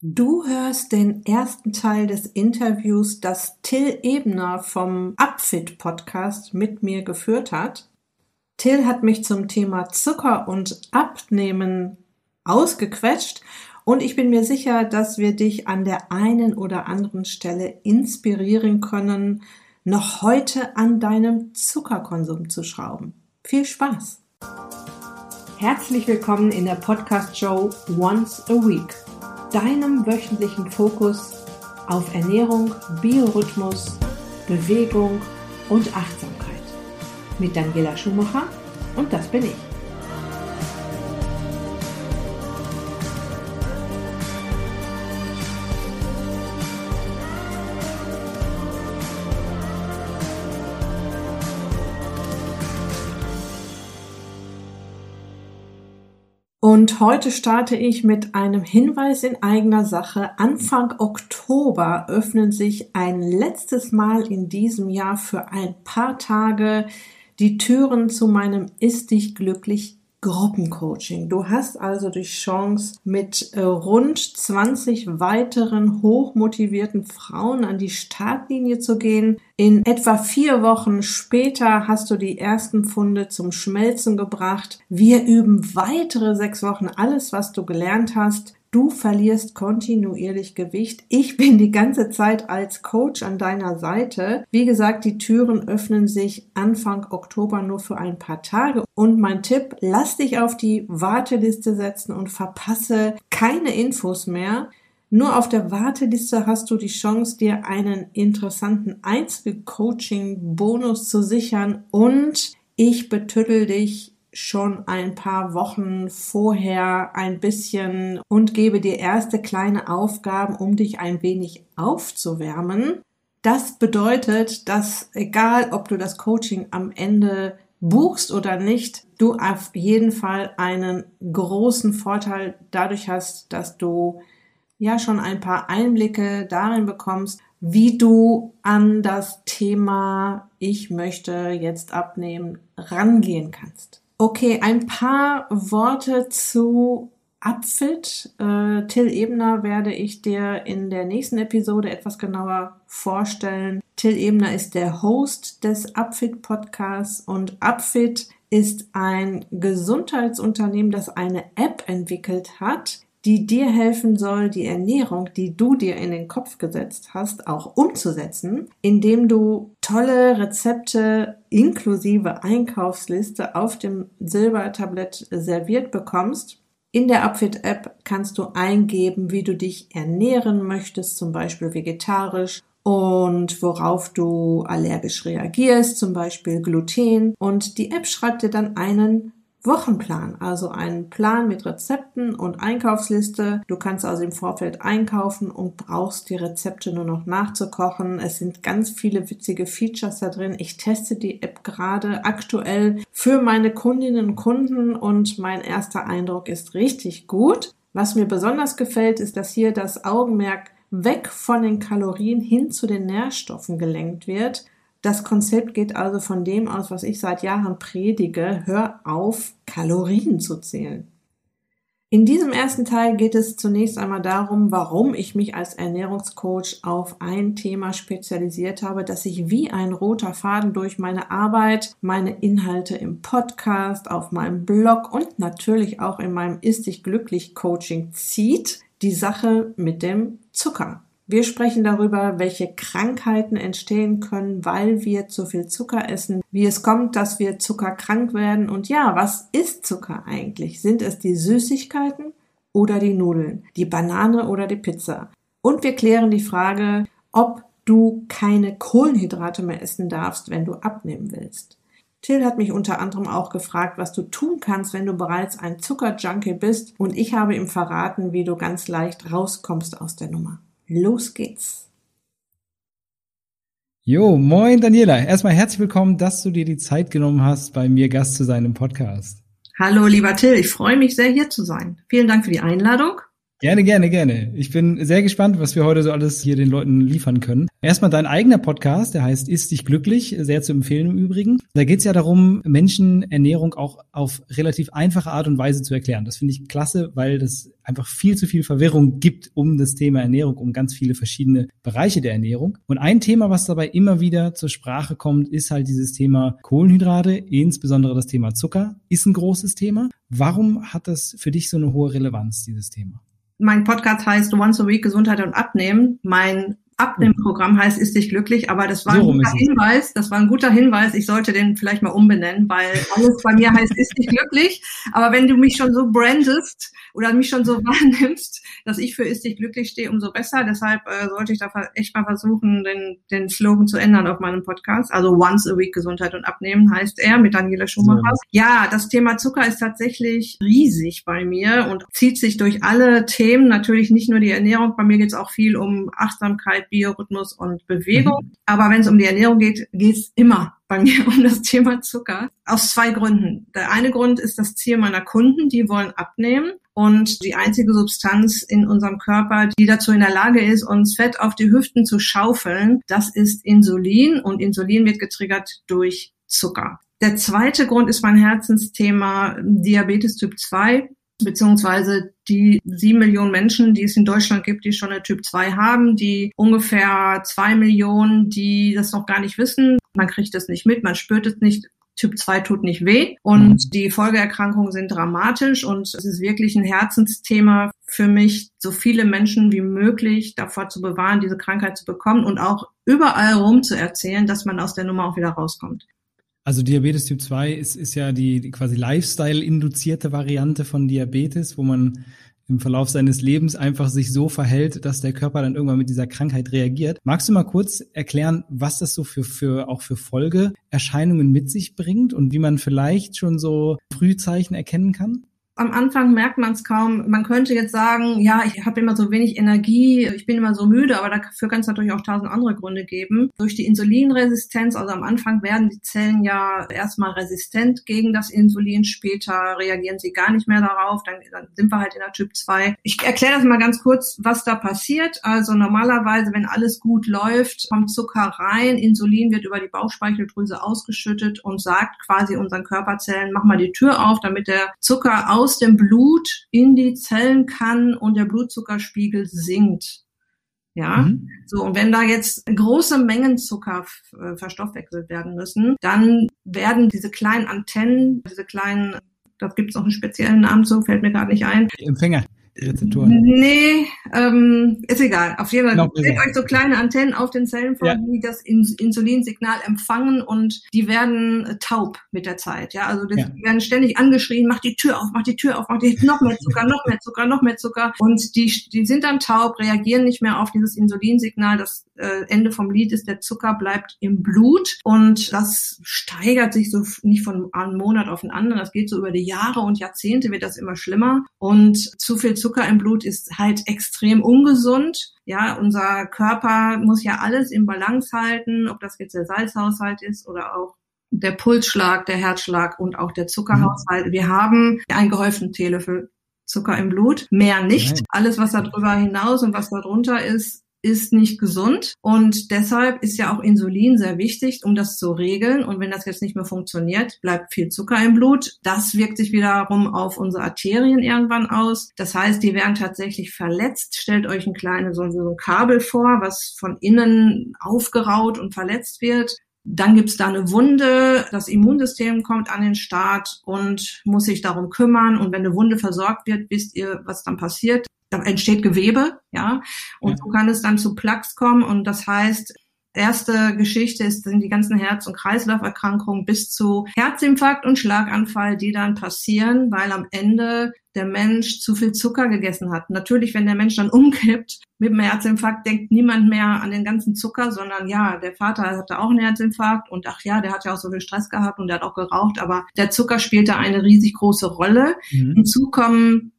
Du hörst den ersten Teil des Interviews, das Till Ebner vom Upfit Podcast mit mir geführt hat. Till hat mich zum Thema Zucker und Abnehmen ausgequetscht und ich bin mir sicher, dass wir dich an der einen oder anderen Stelle inspirieren können, noch heute an deinem Zuckerkonsum zu schrauben. Viel Spaß! Herzlich willkommen in der Podcast-Show Once a Week deinem wöchentlichen Fokus auf Ernährung, Biorhythmus, Bewegung und Achtsamkeit. Mit Daniela Schumacher und das bin ich. Und heute starte ich mit einem Hinweis in eigener Sache. Anfang Oktober öffnen sich ein letztes Mal in diesem Jahr für ein paar Tage die Türen zu meinem Ist dich glücklich Gruppencoaching. Du hast also die Chance, mit äh, rund 20 weiteren hochmotivierten Frauen an die Startlinie zu gehen. In etwa vier Wochen später hast du die ersten Funde zum Schmelzen gebracht. Wir üben weitere sechs Wochen alles, was du gelernt hast. Du verlierst kontinuierlich Gewicht. Ich bin die ganze Zeit als Coach an deiner Seite. Wie gesagt, die Türen öffnen sich Anfang Oktober nur für ein paar Tage. Und mein Tipp, lass dich auf die Warteliste setzen und verpasse keine Infos mehr. Nur auf der Warteliste hast du die Chance, dir einen interessanten Einzelcoaching-Bonus zu sichern und ich betüttel dich schon ein paar Wochen vorher ein bisschen und gebe dir erste kleine Aufgaben, um dich ein wenig aufzuwärmen. Das bedeutet, dass egal, ob du das Coaching am Ende buchst oder nicht, du auf jeden Fall einen großen Vorteil dadurch hast, dass du ja schon ein paar Einblicke darin bekommst, wie du an das Thema ich möchte jetzt abnehmen rangehen kannst. Okay, ein paar Worte zu Upfit. Äh, Till Ebner werde ich dir in der nächsten Episode etwas genauer vorstellen. Till Ebner ist der Host des Upfit Podcasts und Upfit ist ein Gesundheitsunternehmen, das eine App entwickelt hat, die dir helfen soll, die Ernährung, die du dir in den Kopf gesetzt hast, auch umzusetzen, indem du tolle Rezepte inklusive Einkaufsliste auf dem Silbertablett serviert bekommst. In der Upfit-App kannst du eingeben, wie du dich ernähren möchtest, zum Beispiel vegetarisch und worauf du allergisch reagierst, zum Beispiel Gluten. Und die App schreibt dir dann einen Wochenplan, also einen Plan mit Rezepten und Einkaufsliste. Du kannst also im Vorfeld einkaufen und brauchst die Rezepte nur noch nachzukochen. Es sind ganz viele witzige Features da drin. Ich teste die App gerade aktuell für meine Kundinnen und Kunden und mein erster Eindruck ist richtig gut. Was mir besonders gefällt, ist, dass hier das Augenmerk weg von den Kalorien hin zu den Nährstoffen gelenkt wird. Das Konzept geht also von dem aus, was ich seit Jahren predige, hör auf, Kalorien zu zählen. In diesem ersten Teil geht es zunächst einmal darum, warum ich mich als Ernährungscoach auf ein Thema spezialisiert habe, das sich wie ein roter Faden durch meine Arbeit, meine Inhalte im Podcast, auf meinem Blog und natürlich auch in meinem Ist dich glücklich Coaching zieht, die Sache mit dem Zucker. Wir sprechen darüber, welche Krankheiten entstehen können, weil wir zu viel Zucker essen, wie es kommt, dass wir zuckerkrank werden und ja, was ist Zucker eigentlich? Sind es die Süßigkeiten oder die Nudeln, die Banane oder die Pizza? Und wir klären die Frage, ob du keine Kohlenhydrate mehr essen darfst, wenn du abnehmen willst. Till hat mich unter anderem auch gefragt, was du tun kannst, wenn du bereits ein Zuckerjunkie bist und ich habe ihm verraten, wie du ganz leicht rauskommst aus der Nummer. Los geht's. Jo, moin Daniela. Erstmal herzlich willkommen, dass du dir die Zeit genommen hast, bei mir Gast zu sein im Podcast. Hallo, lieber Till. Ich freue mich sehr, hier zu sein. Vielen Dank für die Einladung. Gerne, gerne, gerne. Ich bin sehr gespannt, was wir heute so alles hier den Leuten liefern können. Erstmal dein eigener Podcast, der heißt Ist dich glücklich, sehr zu empfehlen im Übrigen. Da geht es ja darum, Menschen Ernährung auch auf relativ einfache Art und Weise zu erklären. Das finde ich klasse, weil das einfach viel zu viel Verwirrung gibt um das Thema Ernährung, um ganz viele verschiedene Bereiche der Ernährung. Und ein Thema, was dabei immer wieder zur Sprache kommt, ist halt dieses Thema Kohlenhydrate, insbesondere das Thema Zucker, ist ein großes Thema. Warum hat das für dich so eine hohe Relevanz, dieses Thema? Mein Podcast heißt Once a Week Gesundheit und Abnehmen. Mein Abnehmprogramm heißt Ist dich glücklich, aber das war so ein guter Hinweis, das war ein guter Hinweis, ich sollte den vielleicht mal umbenennen, weil alles bei mir heißt Ist dich glücklich, aber wenn du mich schon so brandest oder mich schon so wahrnimmst, dass ich für Ist dich glücklich stehe, umso besser, deshalb äh, sollte ich da echt mal versuchen, den, den Slogan zu ändern auf meinem Podcast, also Once a Week Gesundheit und Abnehmen heißt er mit Daniela Schumacher. So. Ja, das Thema Zucker ist tatsächlich riesig bei mir und zieht sich durch alle Themen, natürlich nicht nur die Ernährung, bei mir geht es auch viel um Achtsamkeit, Biorhythmus und Bewegung. Mhm. Aber wenn es um die Ernährung geht, geht es immer bei mir um das Thema Zucker. Aus zwei Gründen. Der eine Grund ist das Ziel meiner Kunden, die wollen abnehmen. Und die einzige Substanz in unserem Körper, die dazu in der Lage ist, uns Fett auf die Hüften zu schaufeln, das ist Insulin. Und Insulin wird getriggert durch Zucker. Der zweite Grund ist mein Herzensthema Diabetes Typ 2 beziehungsweise die sieben Millionen Menschen, die es in Deutschland gibt, die schon eine Typ 2 haben, die ungefähr zwei Millionen, die das noch gar nicht wissen. Man kriegt es nicht mit, man spürt es nicht. Typ 2 tut nicht weh und mhm. die Folgeerkrankungen sind dramatisch und es ist wirklich ein Herzensthema für mich, so viele Menschen wie möglich davor zu bewahren, diese Krankheit zu bekommen und auch überall rum zu erzählen, dass man aus der Nummer auch wieder rauskommt. Also Diabetes Typ 2 ist, ist ja die, die quasi Lifestyle-induzierte Variante von Diabetes, wo man im Verlauf seines Lebens einfach sich so verhält, dass der Körper dann irgendwann mit dieser Krankheit reagiert. Magst du mal kurz erklären, was das so für, für auch für Folgeerscheinungen mit sich bringt und wie man vielleicht schon so Frühzeichen erkennen kann? Am Anfang merkt man es kaum. Man könnte jetzt sagen, ja, ich habe immer so wenig Energie, ich bin immer so müde, aber dafür kann es natürlich auch tausend andere Gründe geben. Durch die Insulinresistenz, also am Anfang werden die Zellen ja erstmal resistent gegen das Insulin, später reagieren sie gar nicht mehr darauf, dann, dann sind wir halt in der Typ 2. Ich erkläre das mal ganz kurz, was da passiert. Also normalerweise, wenn alles gut läuft, kommt Zucker rein, Insulin wird über die Bauchspeicheldrüse ausgeschüttet und sagt quasi unseren Körperzellen, mach mal die Tür auf, damit der Zucker aus aus dem Blut in die Zellen kann und der Blutzuckerspiegel sinkt. Ja, mhm. so und wenn da jetzt große Mengen Zucker äh, verstoffwechselt werden müssen, dann werden diese kleinen Antennen, diese kleinen, da gibt es noch einen speziellen Namen zu, fällt mir gerade nicht ein. Die Empfänger. Rezeptoren? Nee, ähm, ist egal. Auf jeden Fall stellt euch so kleine Antennen auf den Zellen vor, ja. die das Insulinsignal empfangen und die werden taub mit der Zeit. Ja, also das, ja. die werden ständig angeschrien, mach die Tür auf, mach die Tür auf, mach die noch mehr Zucker, noch mehr Zucker, noch mehr Zucker. Und die, die sind dann taub, reagieren nicht mehr auf dieses Insulinsignal. Das äh, Ende vom Lied ist, der Zucker bleibt im Blut und das steigert sich so nicht von einem Monat auf den anderen. Das geht so über die Jahre und Jahrzehnte wird das immer schlimmer und zu viel Zucker Zucker im Blut ist halt extrem ungesund. Ja, unser Körper muss ja alles im Balance halten, ob das jetzt der Salzhaushalt ist oder auch der Pulsschlag, der Herzschlag und auch der Zuckerhaushalt. Mhm. Wir haben einen gehäuften Teelöffel Zucker im Blut, mehr nicht. Alles, was darüber hinaus und was darunter ist, ist nicht gesund und deshalb ist ja auch Insulin sehr wichtig, um das zu regeln. Und wenn das jetzt nicht mehr funktioniert, bleibt viel Zucker im Blut. Das wirkt sich wiederum auf unsere Arterien irgendwann aus. Das heißt, die werden tatsächlich verletzt. Stellt euch ein kleines so ein Kabel vor, was von innen aufgeraut und verletzt wird. Dann gibt's da eine Wunde, das Immunsystem kommt an den Start und muss sich darum kümmern. Und wenn eine Wunde versorgt wird, wisst ihr, was dann passiert da entsteht Gewebe, ja, und ja. so kann es dann zu Plaques kommen und das heißt, erste Geschichte ist, sind die ganzen Herz- und Kreislauferkrankungen bis zu Herzinfarkt und Schlaganfall, die dann passieren, weil am Ende der Mensch zu viel Zucker gegessen hat. Natürlich, wenn der Mensch dann umkippt mit dem Herzinfarkt, denkt niemand mehr an den ganzen Zucker, sondern ja, der Vater hatte auch einen Herzinfarkt und ach ja, der hat ja auch so viel Stress gehabt und der hat auch geraucht, aber der Zucker spielte eine riesig große Rolle. Mhm. Hinzu kommen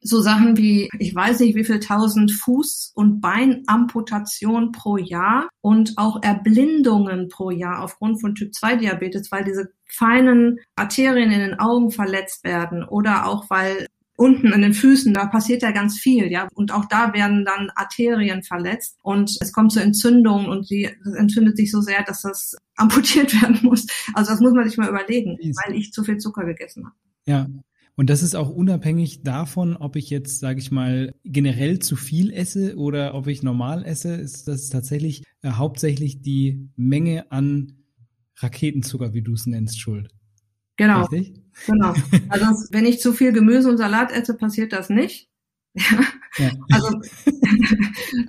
so Sachen wie, ich weiß nicht, wie viel tausend Fuß- und Beinamputation pro Jahr und auch Erblindungen pro Jahr aufgrund von Typ-2-Diabetes, weil diese feinen Arterien in den Augen verletzt werden oder auch weil unten an den Füßen, da passiert ja ganz viel, ja. Und auch da werden dann Arterien verletzt und es kommt zu Entzündungen und die das entzündet sich so sehr, dass das amputiert werden muss. Also das muss man sich mal überlegen, weil ich zu viel Zucker gegessen habe. Ja, und das ist auch unabhängig davon, ob ich jetzt, sage ich mal, generell zu viel esse oder ob ich normal esse, ist das tatsächlich äh, hauptsächlich die Menge an Raketenzucker, wie du es nennst, schuld. Genau. Richtig? Genau. Also wenn ich zu viel Gemüse und Salat esse, passiert das nicht. Ja. Also,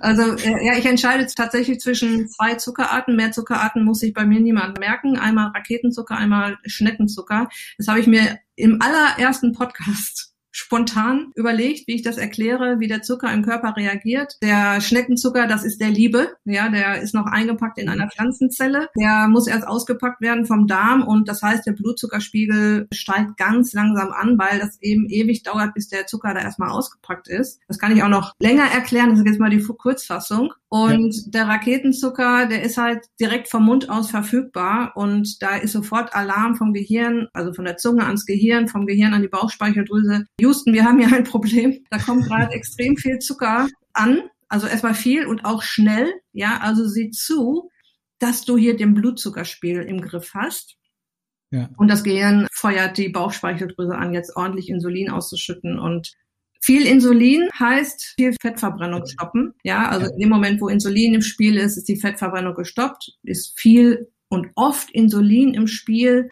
also äh, ja, ich entscheide tatsächlich zwischen zwei Zuckerarten. Mehr Zuckerarten muss sich bei mir niemand merken. Einmal Raketenzucker, einmal Schneckenzucker. Das habe ich mir im allerersten Podcast spontan überlegt, wie ich das erkläre, wie der Zucker im Körper reagiert. Der Schneckenzucker, das ist der Liebe, ja, der ist noch eingepackt in einer Pflanzenzelle. Der muss erst ausgepackt werden vom Darm und das heißt, der Blutzuckerspiegel steigt ganz langsam an, weil das eben ewig dauert, bis der Zucker da erstmal ausgepackt ist. Das kann ich auch noch länger erklären, das ist jetzt mal die Kurzfassung. Und ja. der Raketenzucker, der ist halt direkt vom Mund aus verfügbar und da ist sofort Alarm vom Gehirn, also von der Zunge ans Gehirn, vom Gehirn an die Bauchspeicheldrüse. Houston, wir haben hier ein Problem. Da kommt gerade extrem viel Zucker an. Also erstmal viel und auch schnell. Ja, also sieh zu, dass du hier den Blutzuckerspiegel im Griff hast. Ja. Und das Gehirn feuert die Bauchspeicheldrüse an, jetzt ordentlich Insulin auszuschütten und viel Insulin heißt viel Fettverbrennung stoppen. Ja, also ja. in dem Moment, wo Insulin im Spiel ist, ist die Fettverbrennung gestoppt. Ist viel und oft Insulin im Spiel,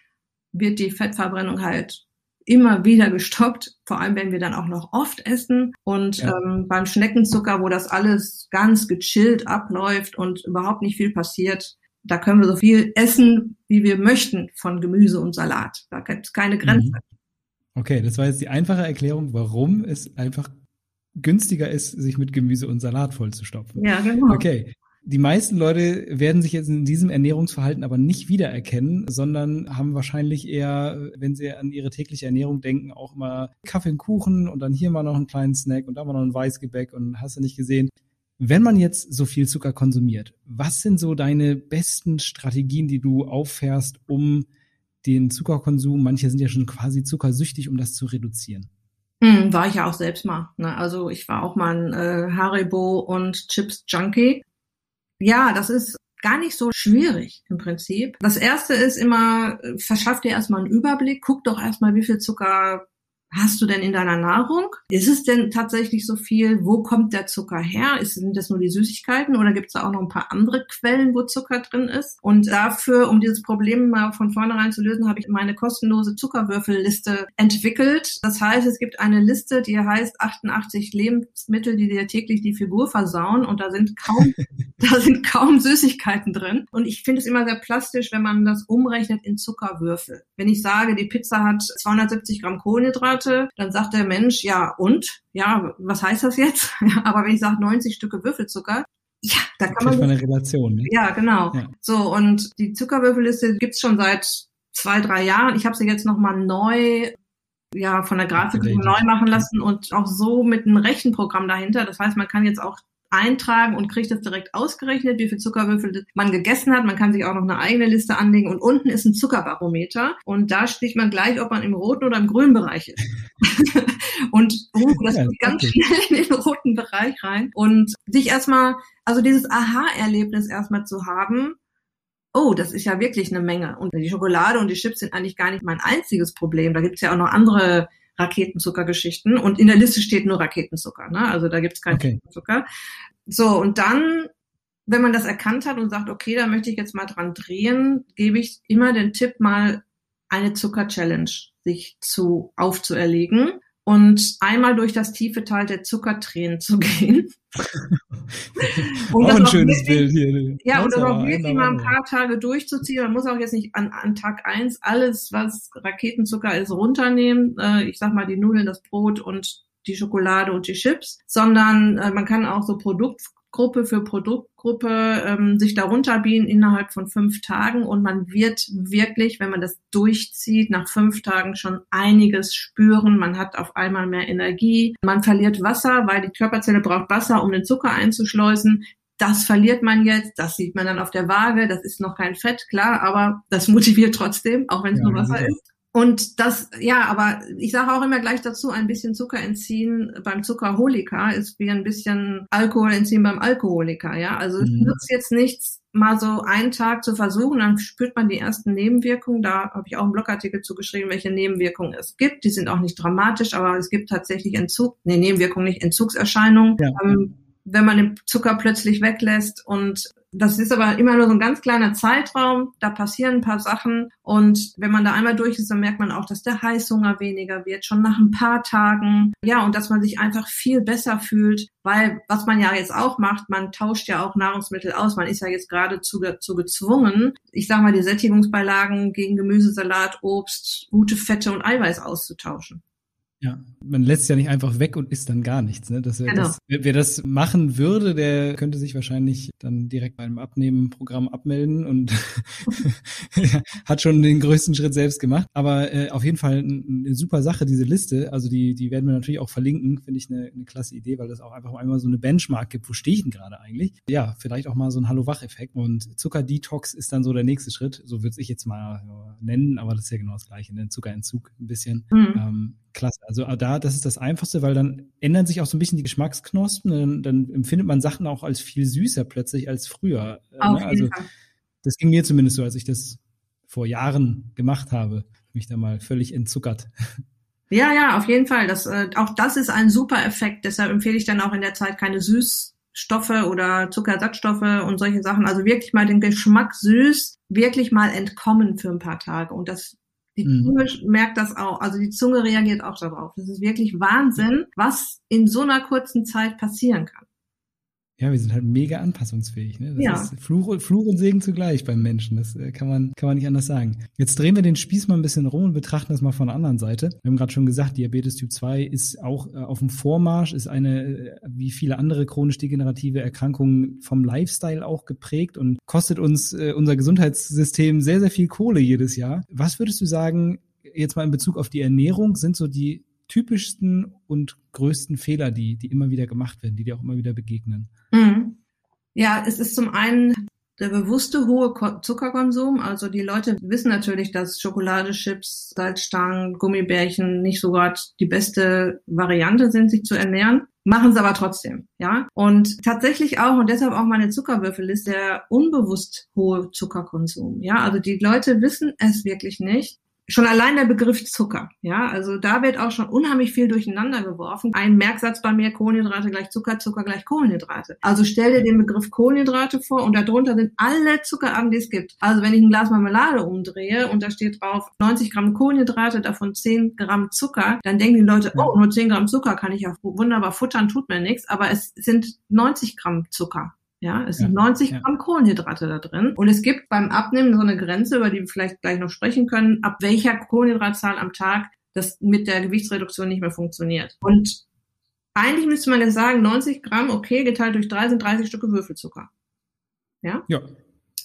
wird die Fettverbrennung halt immer wieder gestoppt, vor allem wenn wir dann auch noch oft essen. Und ja. ähm, beim Schneckenzucker, wo das alles ganz gechillt abläuft und überhaupt nicht viel passiert, da können wir so viel essen, wie wir möchten von Gemüse und Salat. Da gibt es keine Grenze. Mhm. Okay, das war jetzt die einfache Erklärung, warum es einfach günstiger ist, sich mit Gemüse und Salat vollzustopfen. Ja, genau. Okay. Die meisten Leute werden sich jetzt in diesem Ernährungsverhalten aber nicht wiedererkennen, sondern haben wahrscheinlich eher, wenn sie an ihre tägliche Ernährung denken, auch immer Kaffee und Kuchen und dann hier mal noch einen kleinen Snack und da mal noch ein Weißgebäck und hast du nicht gesehen. Wenn man jetzt so viel Zucker konsumiert, was sind so deine besten Strategien, die du auffährst, um den Zuckerkonsum, manche sind ja schon quasi zuckersüchtig, um das zu reduzieren? Hm, war ich ja auch selbst mal. Ne? Also ich war auch mal ein äh, Haribo und Chips Junkie ja, das ist gar nicht so schwierig im Prinzip. Das erste ist immer, äh, verschaff dir erstmal einen Überblick, guck doch erstmal, wie viel Zucker hast du denn in deiner Nahrung? Ist es denn tatsächlich so viel? Wo kommt der Zucker her? Ist, sind das nur die Süßigkeiten oder gibt es da auch noch ein paar andere Quellen, wo Zucker drin ist? Und dafür, um dieses Problem mal von vornherein zu lösen, habe ich meine kostenlose Zuckerwürfelliste entwickelt. Das heißt, es gibt eine Liste, die heißt 88 Lebensmittel, die dir täglich die Figur versauen und da sind kaum, da sind kaum Süßigkeiten drin. Und ich finde es immer sehr plastisch, wenn man das umrechnet in Zuckerwürfel. Wenn ich sage, die Pizza hat 270 Gramm Kohlenhydrate, Monate, dann sagt der Mensch, ja und? Ja, was heißt das jetzt? aber wenn ich sage 90 Stücke Würfelzucker, ja, da kann man. eine Relation. Ne? Ja, genau. Ja. So, und die Zuckerwürfelliste gibt's schon seit zwei, drei Jahren. Ich habe sie jetzt nochmal neu ja, von der Grafik neu machen lassen und auch so mit einem Rechenprogramm dahinter. Das heißt, man kann jetzt auch eintragen und kriegt das direkt ausgerechnet, wie viel Zuckerwürfel man gegessen hat. Man kann sich auch noch eine eigene Liste anlegen und unten ist ein Zuckerbarometer und da sticht man gleich, ob man im roten oder im grünen Bereich ist. und uh, das ja, geht ganz okay. schnell in den roten Bereich rein und sich erstmal, also dieses Aha-Erlebnis erstmal zu haben, oh, das ist ja wirklich eine Menge. Und die Schokolade und die Chips sind eigentlich gar nicht mein einziges Problem. Da gibt's ja auch noch andere Raketenzuckergeschichten und in der Liste steht nur Raketenzucker, ne? Also da gibt's keinen okay. Zucker. So, und dann, wenn man das erkannt hat und sagt, okay, da möchte ich jetzt mal dran drehen, gebe ich immer den Tipp, mal eine Zucker-Challenge sich zu aufzuerlegen und einmal durch das tiefe Tal der Zuckertränen zu gehen. auch ein schönes wirklich, Bild hier. Ja, und das auch wirklich mal ein paar Tage durchzuziehen. Man muss auch jetzt nicht an, an Tag eins alles, was Raketenzucker ist, runternehmen. Äh, ich sag mal die Nudeln, das Brot und die Schokolade und die Chips, sondern äh, man kann auch so Produkt Gruppe für Produktgruppe ähm, sich darunter bieten innerhalb von fünf Tagen und man wird wirklich, wenn man das durchzieht, nach fünf Tagen schon einiges spüren. Man hat auf einmal mehr Energie. Man verliert Wasser, weil die Körperzelle braucht Wasser, um den Zucker einzuschleusen. Das verliert man jetzt, das sieht man dann auf der Waage, das ist noch kein Fett, klar, aber das motiviert trotzdem, auch wenn es ja, nur Wasser ist. Und das, ja, aber ich sage auch immer gleich dazu, ein bisschen Zucker entziehen beim Zuckerholiker ist wie ein bisschen Alkohol entziehen beim Alkoholiker, ja. Also mhm. es nützt jetzt nichts, mal so einen Tag zu versuchen, dann spürt man die ersten Nebenwirkungen. Da habe ich auch einen Blogartikel zugeschrieben, welche Nebenwirkungen es gibt. Die sind auch nicht dramatisch, aber es gibt tatsächlich Entzug, nee, Nebenwirkungen nicht, Entzugserscheinungen. Ja. Ähm, wenn man den Zucker plötzlich weglässt und das ist aber immer nur so ein ganz kleiner Zeitraum, da passieren ein paar Sachen und wenn man da einmal durch ist, dann merkt man auch, dass der Heißhunger weniger wird, schon nach ein paar Tagen. Ja, und dass man sich einfach viel besser fühlt, weil was man ja jetzt auch macht, man tauscht ja auch Nahrungsmittel aus. Man ist ja jetzt geradezu dazu gezwungen, ich sag mal, die Sättigungsbeilagen gegen Gemüsesalat, Obst, gute Fette und Eiweiß auszutauschen. Ja, man lässt ja nicht einfach weg und isst dann gar nichts. Ne? Das, genau. das, wer, das machen würde, der könnte sich wahrscheinlich dann direkt beim Abnehmen-Programm abmelden und hat schon den größten Schritt selbst gemacht. Aber äh, auf jeden Fall eine super Sache, diese Liste. Also die, die werden wir natürlich auch verlinken. Finde ich eine, eine klasse Idee, weil das auch einfach einmal so eine Benchmark gibt. Wo stehe ich denn gerade eigentlich? Ja, vielleicht auch mal so ein Hallo-Wach-Effekt. Und Zucker-Detox ist dann so der nächste Schritt. So würde ich jetzt mal nennen, aber das ist ja genau das Gleiche. Ne? Zuckerentzug ein bisschen. Mhm. Ähm, klasse. Also äh, da, das ist das Einfachste, weil dann ändern sich auch so ein bisschen die Geschmacksknospen. Dann, dann empfindet man Sachen auch als viel süßer plötzlich als früher. Äh, Auf ne? Also Fall. das ging mir zumindest so, als ich das vor Jahren gemacht habe, mich da mal völlig entzuckert. Ja, ja, auf jeden Fall. Das, äh, auch das ist ein super Effekt. Deshalb empfehle ich dann auch in der Zeit keine Süßstoffe oder Zuckersatzstoffe und solche Sachen. Also wirklich mal den Geschmack süß, wirklich mal entkommen für ein paar Tage. Und das die mhm. Zunge merkt das auch, also die Zunge reagiert auch darauf. Das ist wirklich Wahnsinn, was in so einer kurzen Zeit passieren kann. Ja, wir sind halt mega anpassungsfähig. Ne? Das ja. ist Fluch, Fluch und Segen zugleich beim Menschen. Das äh, kann man, kann man nicht anders sagen. Jetzt drehen wir den Spieß mal ein bisschen rum und betrachten das mal von der anderen Seite. Wir haben gerade schon gesagt, Diabetes Typ 2 ist auch äh, auf dem Vormarsch, ist eine, äh, wie viele andere chronisch degenerative Erkrankungen vom Lifestyle auch geprägt und kostet uns unser Gesundheitssystem sehr, sehr viel Kohle jedes Jahr. Was würdest du sagen, jetzt mal in Bezug auf die Ernährung, sind so die typischsten und größten Fehler, die, die immer wieder gemacht werden, die dir auch immer wieder begegnen? Mhm. Ja, es ist zum einen der bewusste hohe Zuckerkonsum. Also die Leute wissen natürlich, dass Schokolade, Chips, Salzstangen, Gummibärchen nicht sogar die beste Variante sind, sich zu ernähren. Machen es aber trotzdem, ja. Und tatsächlich auch, und deshalb auch meine Zuckerwürfel ist der unbewusst hohe Zuckerkonsum, ja. Also die Leute wissen es wirklich nicht schon allein der Begriff Zucker, ja, also da wird auch schon unheimlich viel durcheinander geworfen. Ein Merksatz bei mir, Kohlenhydrate gleich Zucker, Zucker gleich Kohlenhydrate. Also stell dir den Begriff Kohlenhydrate vor und darunter sind alle Zuckerarten, die es gibt. Also wenn ich ein Glas Marmelade umdrehe und da steht drauf 90 Gramm Kohlenhydrate, davon 10 Gramm Zucker, dann denken die Leute, oh, nur 10 Gramm Zucker kann ich ja wunderbar futtern, tut mir nichts, aber es sind 90 Gramm Zucker. Ja, es sind ja, 90 Gramm Kohlenhydrate da drin. Und es gibt beim Abnehmen so eine Grenze, über die wir vielleicht gleich noch sprechen können, ab welcher Kohlenhydratzahl am Tag das mit der Gewichtsreduktion nicht mehr funktioniert. Und eigentlich müsste man jetzt sagen, 90 Gramm, okay, geteilt durch drei sind 30 Stücke Würfelzucker. Ja? Ja.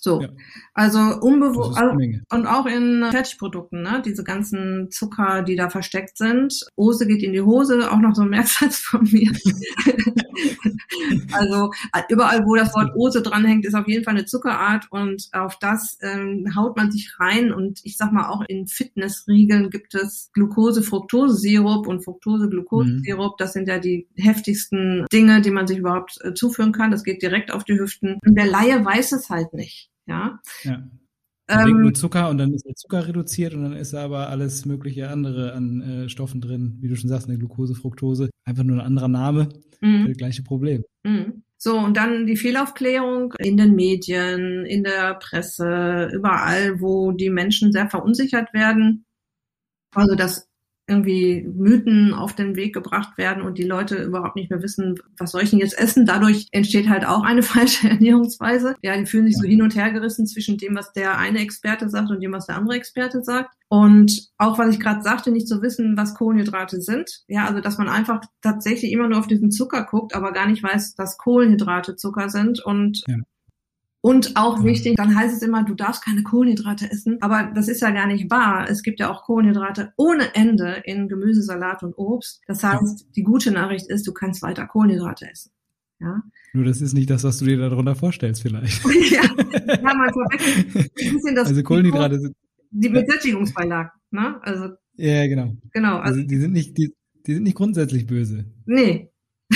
So, ja. also unbewusst also, und auch in Fertigprodukten, ne? diese ganzen Zucker, die da versteckt sind. Hose geht in die Hose, auch noch so ein Mehrzahl von mir. also überall, wo das Wort Ose dranhängt, ist auf jeden Fall eine Zuckerart und auf das ähm, haut man sich rein. Und ich sag mal, auch in Fitnessriegeln gibt es Glucose-Fructose-Sirup und Fructose-Glucose-Sirup. Mhm. Das sind ja die heftigsten Dinge, die man sich überhaupt äh, zuführen kann. Das geht direkt auf die Hüften. Und der Laie weiß es halt nicht. Ja. ja. Man ähm, nur Zucker und dann ist der Zucker reduziert und dann ist aber alles mögliche andere an äh, Stoffen drin, wie du schon sagst, eine Glucose, Fructose, einfach nur ein anderer Name, mhm. das gleiche Problem. Mhm. So, und dann die Fehlaufklärung in den Medien, in der Presse, überall, wo die Menschen sehr verunsichert werden. Also das irgendwie Mythen auf den Weg gebracht werden und die Leute überhaupt nicht mehr wissen, was soll ich denn jetzt essen. Dadurch entsteht halt auch eine falsche Ernährungsweise. Ja, die fühlen sich so hin und her gerissen zwischen dem, was der eine Experte sagt und dem, was der andere Experte sagt. Und auch, was ich gerade sagte, nicht zu wissen, was Kohlenhydrate sind. Ja, also dass man einfach tatsächlich immer nur auf diesen Zucker guckt, aber gar nicht weiß, dass Kohlenhydrate Zucker sind und ja. Und auch wichtig, dann heißt es immer, du darfst keine Kohlenhydrate essen. Aber das ist ja gar nicht wahr. Es gibt ja auch Kohlenhydrate ohne Ende in Gemüse, Salat und Obst. Das heißt, die gute Nachricht ist, du kannst weiter Kohlenhydrate essen. Ja. Nur das ist nicht das, was du dir darunter vorstellst, vielleicht. ja, ja man verwechselt ein bisschen das. Also Kohlenhydrate sind. Die Besättigungsbeilagen. Ne? Also ja, genau. Genau. Also, also die sind nicht, die, die sind nicht grundsätzlich böse. Nee.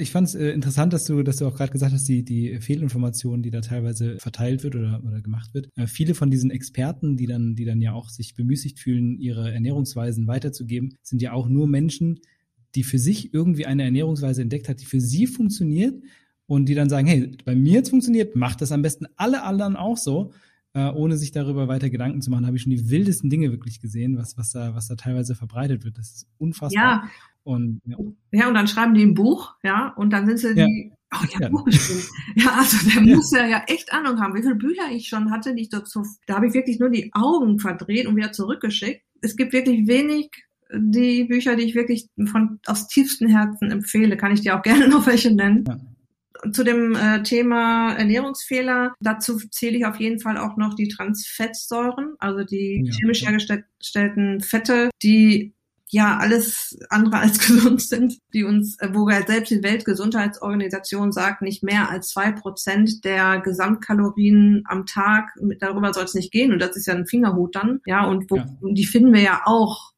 Ich fand es äh, interessant, dass du, dass du auch gerade gesagt hast, die, die Fehlinformationen, die da teilweise verteilt wird oder, oder gemacht wird. Äh, viele von diesen Experten, die dann, die dann ja auch sich bemüßigt fühlen, ihre Ernährungsweisen weiterzugeben, sind ja auch nur Menschen, die für sich irgendwie eine Ernährungsweise entdeckt hat, die für sie funktioniert und die dann sagen, hey, bei mir jetzt funktioniert, macht das am besten alle anderen auch so äh, ohne sich darüber weiter Gedanken zu machen, habe ich schon die wildesten Dinge wirklich gesehen, was, was, da, was da teilweise verbreitet wird. Das ist unfassbar. Ja. Und, ja. ja, und dann schreiben die ein Buch, ja, und dann sind sie ja. die, oh, ich habe ja. Buch geschrieben. Ja, also der muss ja, ja echt Ahnung haben, wie viele Bücher ich schon hatte, die ich dazu, da habe ich wirklich nur die Augen verdreht und wieder zurückgeschickt. Es gibt wirklich wenig die Bücher, die ich wirklich von aus tiefstem Herzen empfehle, kann ich dir auch gerne noch welche nennen. Ja zu dem äh, Thema Ernährungsfehler, dazu zähle ich auf jeden Fall auch noch die Transfettsäuren, also die ja. chemisch hergestellten Fette, die ja alles andere als gesund sind, die uns, äh, wo selbst die Weltgesundheitsorganisation sagt, nicht mehr als zwei Prozent der Gesamtkalorien am Tag, darüber soll es nicht gehen und das ist ja ein Fingerhut dann, ja, und wo, ja. die finden wir ja auch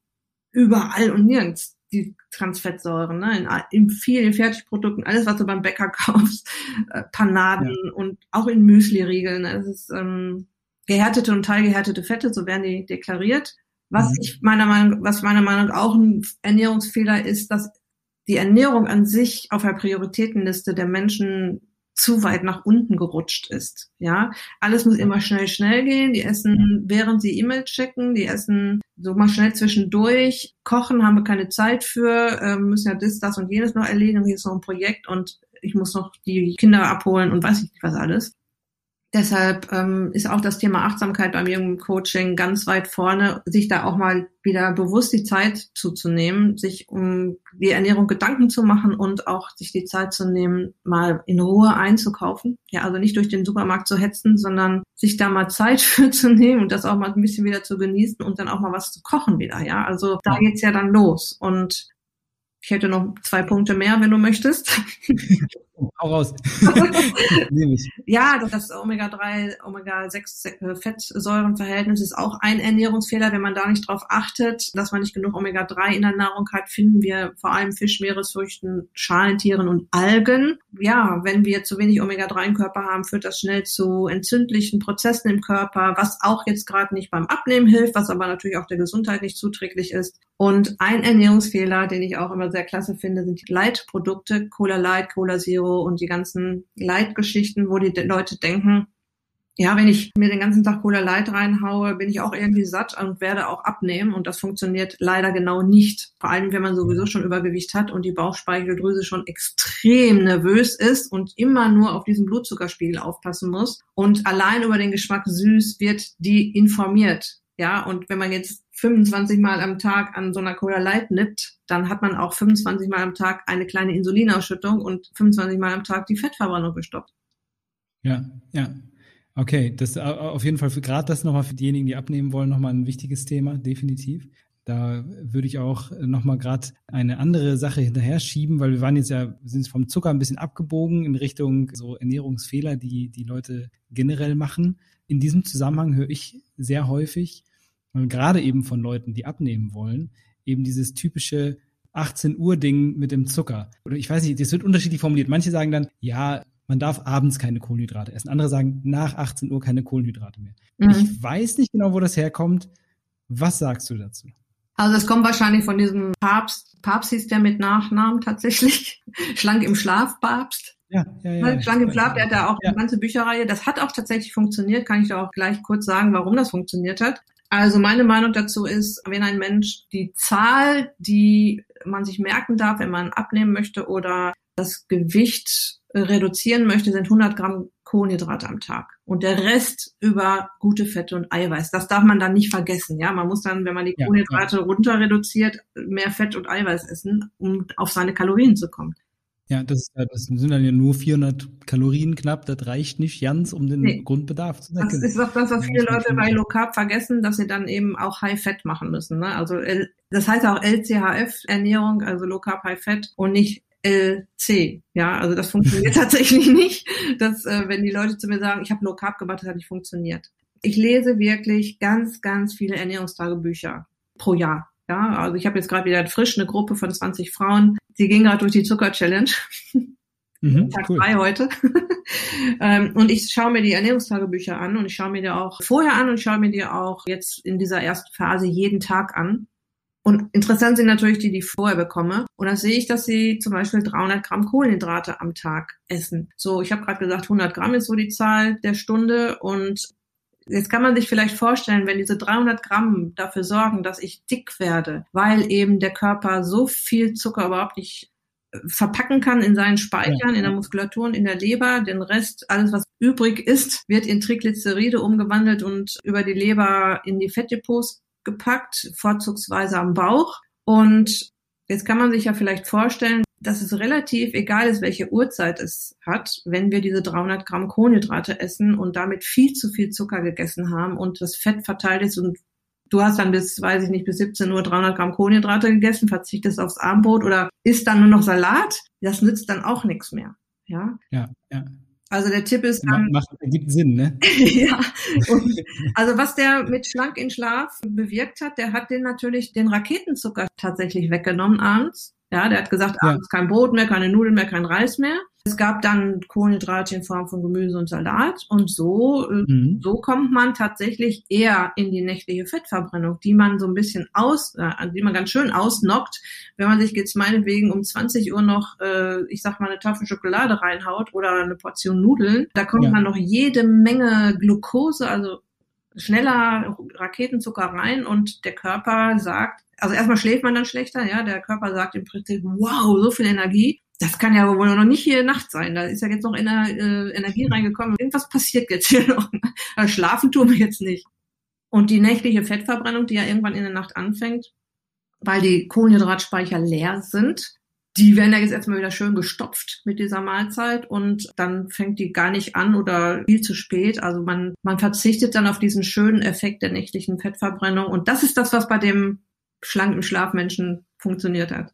überall und nirgends die Transfettsäuren, ne? in, in vielen Fertigprodukten, alles, was du beim Bäcker kaufst, äh, Panaden ja. und auch in Müsli-Riegeln. Es ist ähm, gehärtete und teilgehärtete Fette, so werden die deklariert. Was mhm. ich meiner Meinung, was meiner Meinung nach auch ein Ernährungsfehler ist, dass die Ernährung an sich auf der Prioritätenliste der Menschen zu weit nach unten gerutscht ist. Ja, alles muss immer schnell, schnell gehen. Die essen, während sie E-Mail checken, die essen so mal schnell zwischendurch. Kochen haben wir keine Zeit für, äh, müssen ja das, das und jenes noch erledigen. Hier ist noch ein Projekt und ich muss noch die Kinder abholen und weiß ich nicht was alles. Deshalb ähm, ist auch das Thema Achtsamkeit beim jungen Coaching ganz weit vorne, sich da auch mal wieder bewusst die Zeit zuzunehmen, sich um die Ernährung Gedanken zu machen und auch sich die Zeit zu nehmen, mal in Ruhe einzukaufen. Ja, also nicht durch den Supermarkt zu hetzen, sondern sich da mal Zeit für zu nehmen und das auch mal ein bisschen wieder zu genießen und dann auch mal was zu kochen wieder. Ja, also da geht's ja dann los. Und ich hätte noch zwei Punkte mehr, wenn du möchtest. Hau raus. ja, das Omega-3, Omega-6-Fettsäurenverhältnis ist auch ein Ernährungsfehler, wenn man da nicht drauf achtet, dass man nicht genug Omega-3 in der Nahrung hat, finden wir vor allem Fisch, Meeresfrüchten, Schalentieren und Algen. Ja, wenn wir zu wenig Omega-3 im Körper haben, führt das schnell zu entzündlichen Prozessen im Körper, was auch jetzt gerade nicht beim Abnehmen hilft, was aber natürlich auch der Gesundheit nicht zuträglich ist. Und ein Ernährungsfehler, den ich auch immer sehr klasse finde, sind die Light-Produkte, Cola Light, Cola Zero und die ganzen Light-Geschichten, wo die Leute denken, ja, wenn ich mir den ganzen Tag Cola Light reinhaue, bin ich auch irgendwie satt und werde auch abnehmen. Und das funktioniert leider genau nicht. Vor allem, wenn man sowieso schon Übergewicht hat und die Bauchspeicheldrüse schon extrem nervös ist und immer nur auf diesen Blutzuckerspiegel aufpassen muss. Und allein über den Geschmack süß wird die informiert. Ja, und wenn man jetzt 25 Mal am Tag an so einer Cola Light nippt, dann hat man auch 25 Mal am Tag eine kleine Insulinausschüttung und 25 Mal am Tag die Fettverbrennung gestoppt. Ja, ja. Okay, das auf jeden Fall gerade das nochmal für diejenigen, die abnehmen wollen, nochmal ein wichtiges Thema, definitiv. Da würde ich auch nochmal gerade eine andere Sache hinterher schieben, weil wir waren jetzt ja, sind vom Zucker ein bisschen abgebogen in Richtung so Ernährungsfehler, die die Leute generell machen. In diesem Zusammenhang höre ich sehr häufig, und gerade eben von Leuten, die abnehmen wollen, eben dieses typische 18 Uhr Ding mit dem Zucker. Oder ich weiß nicht, das wird unterschiedlich formuliert. Manche sagen dann, ja, man darf abends keine Kohlenhydrate essen. Andere sagen, nach 18 Uhr keine Kohlenhydrate mehr. Mhm. Ich weiß nicht genau, wo das herkommt. Was sagst du dazu? Also es kommt wahrscheinlich von diesem Papst. Papst hieß der mit Nachnamen tatsächlich. Schlank im Schlaf Papst. Ja, ja, ja. Schlank im Schlaf, der hat da auch ja. eine ganze Bücherreihe. Das hat auch tatsächlich funktioniert. Kann ich da auch gleich kurz sagen, warum das funktioniert hat. Also meine Meinung dazu ist, wenn ein Mensch die Zahl, die man sich merken darf, wenn man abnehmen möchte oder das Gewicht reduzieren möchte, sind 100 Gramm Kohlenhydrate am Tag und der Rest über gute Fette und Eiweiß. Das darf man dann nicht vergessen. Ja, man muss dann, wenn man die Kohlenhydrate ja, runter reduziert, mehr Fett und Eiweiß essen, um auf seine Kalorien zu kommen. Ja, das, das sind dann ja nur 400 Kalorien knapp. Das reicht nicht ganz, um den nee. Grundbedarf zu decken. Das ist auch das, was viele Leute bei Low Carb vergessen, dass sie dann eben auch High Fat machen müssen. Ne? Also das heißt auch LCHF Ernährung, also Low Carb High Fat und nicht LC. Ja, also das funktioniert tatsächlich nicht. Dass, äh, wenn die Leute zu mir sagen, ich habe Low Carb gemacht, das hat nicht funktioniert. Ich lese wirklich ganz, ganz viele Ernährungstagebücher pro Jahr. Ja, also ich habe jetzt gerade wieder frisch eine Gruppe von 20 Frauen. Sie gehen gerade durch die Zucker-Challenge. Mhm, Tag cool. drei heute. Ähm, und ich schaue mir die Ernährungstagebücher an und ich schaue mir die auch vorher an und schaue mir die auch jetzt in dieser ersten Phase jeden Tag an. Und interessant sind natürlich die, die ich vorher bekomme. Und da sehe ich, dass sie zum Beispiel 300 Gramm Kohlenhydrate am Tag essen. So, ich habe gerade gesagt, 100 Gramm ist so die Zahl der Stunde. Und jetzt kann man sich vielleicht vorstellen, wenn diese 300 Gramm dafür sorgen, dass ich dick werde, weil eben der Körper so viel Zucker überhaupt nicht verpacken kann in seinen Speichern, in der Muskulatur und in der Leber. Den Rest, alles was übrig ist, wird in Triglyceride umgewandelt und über die Leber in die Fettdepots gepackt, vorzugsweise am Bauch. Und jetzt kann man sich ja vielleicht vorstellen, dass es relativ egal ist, welche Uhrzeit es hat, wenn wir diese 300 Gramm Kohlenhydrate essen und damit viel zu viel Zucker gegessen haben und das Fett verteilt ist und du hast dann bis, weiß ich nicht, bis 17 Uhr 300 Gramm Kohlenhydrate gegessen, verzichtest aufs Abendbrot oder isst dann nur noch Salat, das nützt dann auch nichts mehr. Ja. Ja, ja. Also der Tipp ist dann. Macht, gibt Sinn, ne? ja. Und also was der mit Schlank in Schlaf bewirkt hat, der hat den natürlich den Raketenzucker tatsächlich weggenommen abends. Ja, der hat gesagt, ja. abends kein Brot mehr, keine Nudeln mehr, kein Reis mehr. Es gab dann Kohlenhydrate in Form von Gemüse und Salat und so, äh, mhm. so kommt man tatsächlich eher in die nächtliche Fettverbrennung, die man so ein bisschen aus, äh, die man ganz schön ausnockt, wenn man sich jetzt meinetwegen um 20 Uhr noch, äh, ich sag mal, eine Tafel Schokolade reinhaut oder eine Portion Nudeln. Da kommt ja. man noch jede Menge Glucose, also schneller Raketenzucker rein und der Körper sagt, also erstmal schläft man dann schlechter, ja, der Körper sagt im Prinzip, wow, so viel Energie das kann ja wohl noch nicht hier Nacht sein. Da ist ja jetzt noch Ener äh, Energie reingekommen. Irgendwas passiert jetzt hier noch. Schlafen tun wir jetzt nicht. Und die nächtliche Fettverbrennung, die ja irgendwann in der Nacht anfängt, weil die Kohlenhydratspeicher leer sind, die werden ja jetzt erstmal wieder schön gestopft mit dieser Mahlzeit und dann fängt die gar nicht an oder viel zu spät. Also man, man verzichtet dann auf diesen schönen Effekt der nächtlichen Fettverbrennung. Und das ist das, was bei dem schlanken Schlafmenschen funktioniert hat.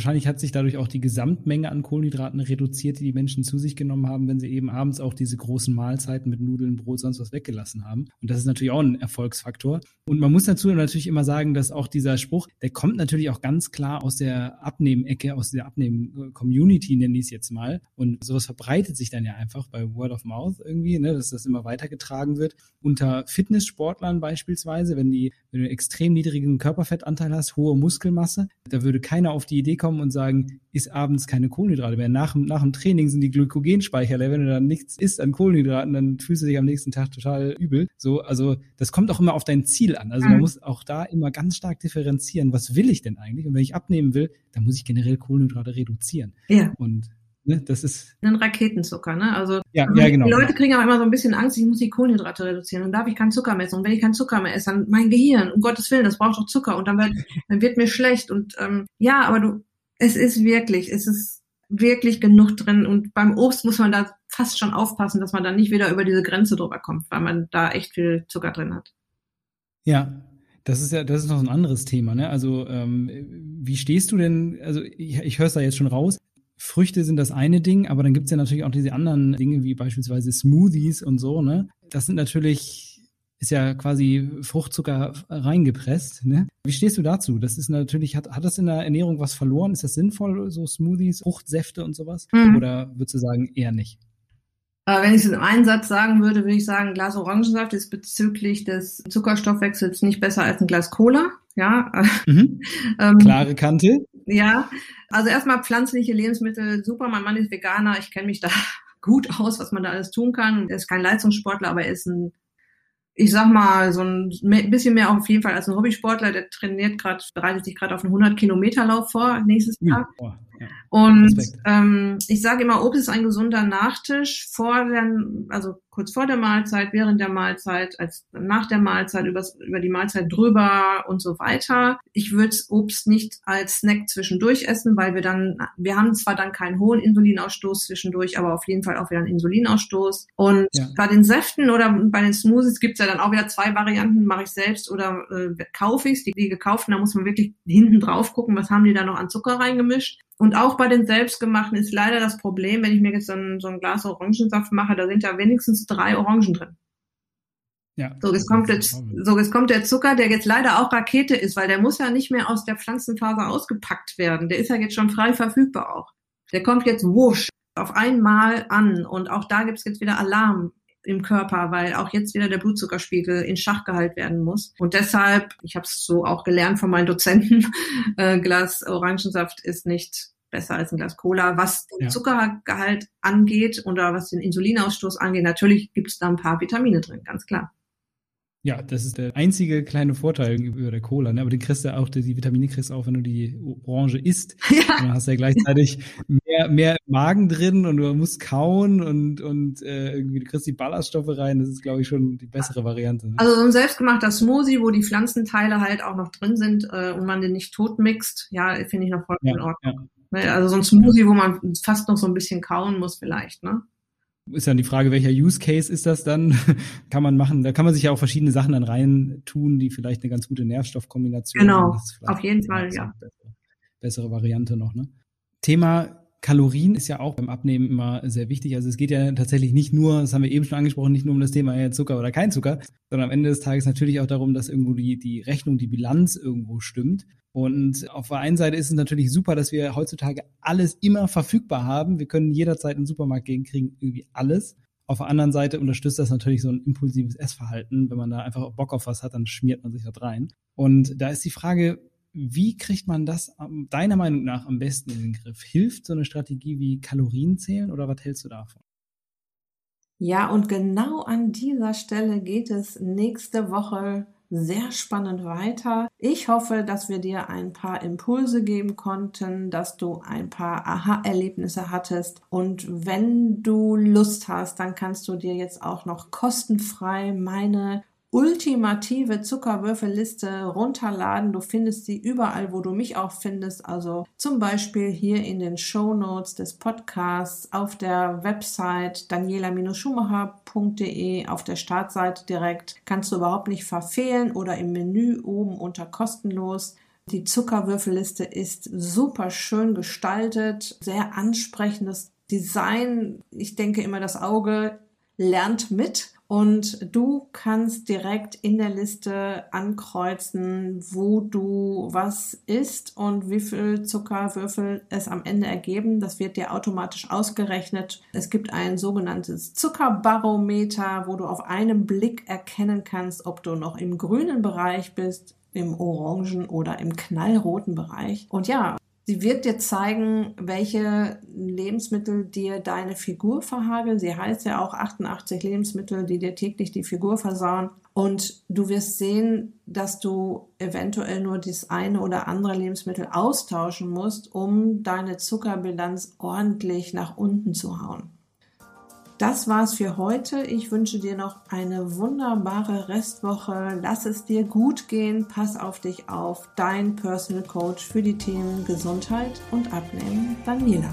Wahrscheinlich hat sich dadurch auch die Gesamtmenge an Kohlenhydraten reduziert, die die Menschen zu sich genommen haben, wenn sie eben abends auch diese großen Mahlzeiten mit Nudeln, Brot, sonst was weggelassen haben. Und das ist natürlich auch ein Erfolgsfaktor. Und man muss dazu natürlich immer sagen, dass auch dieser Spruch, der kommt natürlich auch ganz klar aus der Abnehmecke, aus der Abnehmen-Community, nenne ich es jetzt mal. Und sowas verbreitet sich dann ja einfach bei Word of Mouth irgendwie, ne, dass das immer weitergetragen wird. Unter Fitnesssportlern beispielsweise, wenn die, wenn du einen extrem niedrigen Körperfettanteil hast, hohe Muskelmasse, da würde keiner auf die Idee kommen, kommen und sagen, isst abends keine Kohlenhydrate mehr. Nach, nach dem Training sind die Glykogenspeicher leer. Wenn du dann nichts isst an Kohlenhydraten, dann fühlst du dich am nächsten Tag total übel. So, also das kommt auch immer auf dein Ziel an. Also man mhm. muss auch da immer ganz stark differenzieren. Was will ich denn eigentlich? Und wenn ich abnehmen will, dann muss ich generell Kohlenhydrate reduzieren. Ja. Und Ne, das ist ein Raketenzucker, ne? Also ja, ja, genau. die Leute kriegen auch immer so ein bisschen Angst, ich muss die Kohlenhydrate reduzieren, dann darf ich keinen Zucker mehr essen. Und wenn ich keinen Zucker mehr esse, dann mein Gehirn, um Gottes Willen, das braucht doch Zucker und dann wird, dann wird mir schlecht. Und ähm, ja, aber du, es ist wirklich, es ist wirklich genug drin. Und beim Obst muss man da fast schon aufpassen, dass man dann nicht wieder über diese Grenze drüber kommt, weil man da echt viel Zucker drin hat. Ja, das ist ja, das ist noch ein anderes Thema, ne? Also, ähm, wie stehst du denn, also ich, ich höre es da jetzt schon raus. Früchte sind das eine Ding, aber dann gibt es ja natürlich auch diese anderen Dinge wie beispielsweise Smoothies und so, ne? Das sind natürlich ist ja quasi Fruchtzucker reingepresst. Ne? Wie stehst du dazu? Das ist natürlich, hat, hat das in der Ernährung was verloren? Ist das sinnvoll, so Smoothies, Fruchtsäfte und sowas? Mhm. Oder würdest du sagen, eher nicht? Aber wenn ich es in einem Satz sagen würde, würde ich sagen, ein Glas Orangensaft ist bezüglich des Zuckerstoffwechsels nicht besser als ein Glas Cola. Ja. Mhm. ähm, Klare Kante. Ja. Also erstmal pflanzliche Lebensmittel, super. Mein Mann ist Veganer. Ich kenne mich da gut aus, was man da alles tun kann. Er ist kein Leistungssportler, aber er ist ein ich sag mal, so ein bisschen mehr auf jeden Fall als ein Hobbysportler, der trainiert gerade, bereitet sich gerade auf einen 100 Kilometer Lauf vor nächstes Jahr. Ja, ja. Und ähm, ich sage immer, Obst ist ein gesunder Nachtisch vor der, also kurz vor der Mahlzeit, während der Mahlzeit, als nach der Mahlzeit, übers, über die Mahlzeit drüber und so weiter. Ich würde Obst nicht als Snack zwischendurch essen, weil wir dann, wir haben zwar dann keinen hohen Insulinausstoß zwischendurch, aber auf jeden Fall auch wieder einen Insulinausstoß. Und ja. bei den Säften oder bei den Smoothies gibt's ja dann auch wieder zwei Varianten, mache ich selbst oder äh, kaufe ich Die, die gekauften, da muss man wirklich hinten drauf gucken, was haben die da noch an Zucker reingemischt. Und auch bei den selbstgemachten ist leider das Problem, wenn ich mir jetzt so ein, so ein Glas Orangensaft mache, da sind ja wenigstens drei Orangen drin. Ja, so, jetzt kommt jetzt, so, jetzt kommt der Zucker, der jetzt leider auch Rakete ist, weil der muss ja nicht mehr aus der Pflanzenfaser ausgepackt werden. Der ist ja jetzt schon frei verfügbar auch. Der kommt jetzt wusch auf einmal an und auch da gibt's jetzt wieder Alarm im Körper, weil auch jetzt wieder der Blutzuckerspiegel in Schach gehalten werden muss. Und deshalb, ich habe es so auch gelernt von meinen Dozenten, äh, Glas Orangensaft ist nicht besser als ein Glas Cola. Was den ja. Zuckergehalt angeht oder was den Insulinausstoß angeht, natürlich gibt es da ein paar Vitamine drin, ganz klar. Ja, das ist der einzige kleine Vorteil über der Cola. Ne? Aber den kriegst du auch, die Vitamine kriegst du auch, wenn du die Orange isst. Ja. dann hast du ja gleichzeitig mehr, mehr Magen drin und du musst kauen und, und äh, irgendwie du kriegst die Ballaststoffe rein. Das ist, glaube ich, schon die bessere Variante. Ne? Also so ein selbstgemachter Smoothie, wo die Pflanzenteile halt auch noch drin sind äh, und man den nicht tot mixt, ja, finde ich noch voll ja, in Ordnung. Ja. Ne, also so ein Smoothie, wo man fast noch so ein bisschen kauen muss vielleicht, ne? Ist dann die Frage, welcher Use Case ist das dann? kann man machen, da kann man sich ja auch verschiedene Sachen dann rein tun, die vielleicht eine ganz gute Nährstoffkombination Genau, auf jeden Fall, ja. Bessere, bessere Variante noch, ne? Thema Kalorien ist ja auch beim Abnehmen immer sehr wichtig. Also es geht ja tatsächlich nicht nur, das haben wir eben schon angesprochen, nicht nur um das Thema Zucker oder kein Zucker, sondern am Ende des Tages natürlich auch darum, dass irgendwo die, die Rechnung, die Bilanz irgendwo stimmt. Und auf der einen Seite ist es natürlich super, dass wir heutzutage alles immer verfügbar haben. Wir können jederzeit den Supermarkt gehen, kriegen irgendwie alles. Auf der anderen Seite unterstützt das natürlich so ein impulsives Essverhalten. Wenn man da einfach Bock auf was hat, dann schmiert man sich da rein. Und da ist die Frage, wie kriegt man das deiner Meinung nach am besten in den Griff? Hilft so eine Strategie wie Kalorien zählen oder was hältst du davon? Ja, und genau an dieser Stelle geht es nächste Woche sehr spannend weiter. Ich hoffe, dass wir dir ein paar Impulse geben konnten, dass du ein paar Aha-Erlebnisse hattest. Und wenn du Lust hast, dann kannst du dir jetzt auch noch kostenfrei meine ultimative Zuckerwürfelliste runterladen. Du findest sie überall, wo du mich auch findest. Also zum Beispiel hier in den Show Notes des Podcasts, auf der Website daniela-schumacher.de, auf der Startseite direkt. Kannst du überhaupt nicht verfehlen oder im Menü oben unter kostenlos. Die Zuckerwürfelliste ist super schön gestaltet, sehr ansprechendes Design. Ich denke immer, das Auge lernt mit und du kannst direkt in der Liste ankreuzen, wo du was isst und wie viel Zuckerwürfel es am Ende ergeben. Das wird dir automatisch ausgerechnet. Es gibt ein sogenanntes Zuckerbarometer, wo du auf einen Blick erkennen kannst, ob du noch im grünen Bereich bist, im orangen oder im knallroten Bereich. Und ja, Sie wird dir zeigen, welche Lebensmittel dir deine Figur verhageln. Sie heißt ja auch 88 Lebensmittel, die dir täglich die Figur versauen. Und du wirst sehen, dass du eventuell nur das eine oder andere Lebensmittel austauschen musst, um deine Zuckerbilanz ordentlich nach unten zu hauen. Das war's für heute. Ich wünsche dir noch eine wunderbare Restwoche. Lass es dir gut gehen. Pass auf dich auf. Dein Personal Coach für die Themen Gesundheit und Abnehmen, Daniela.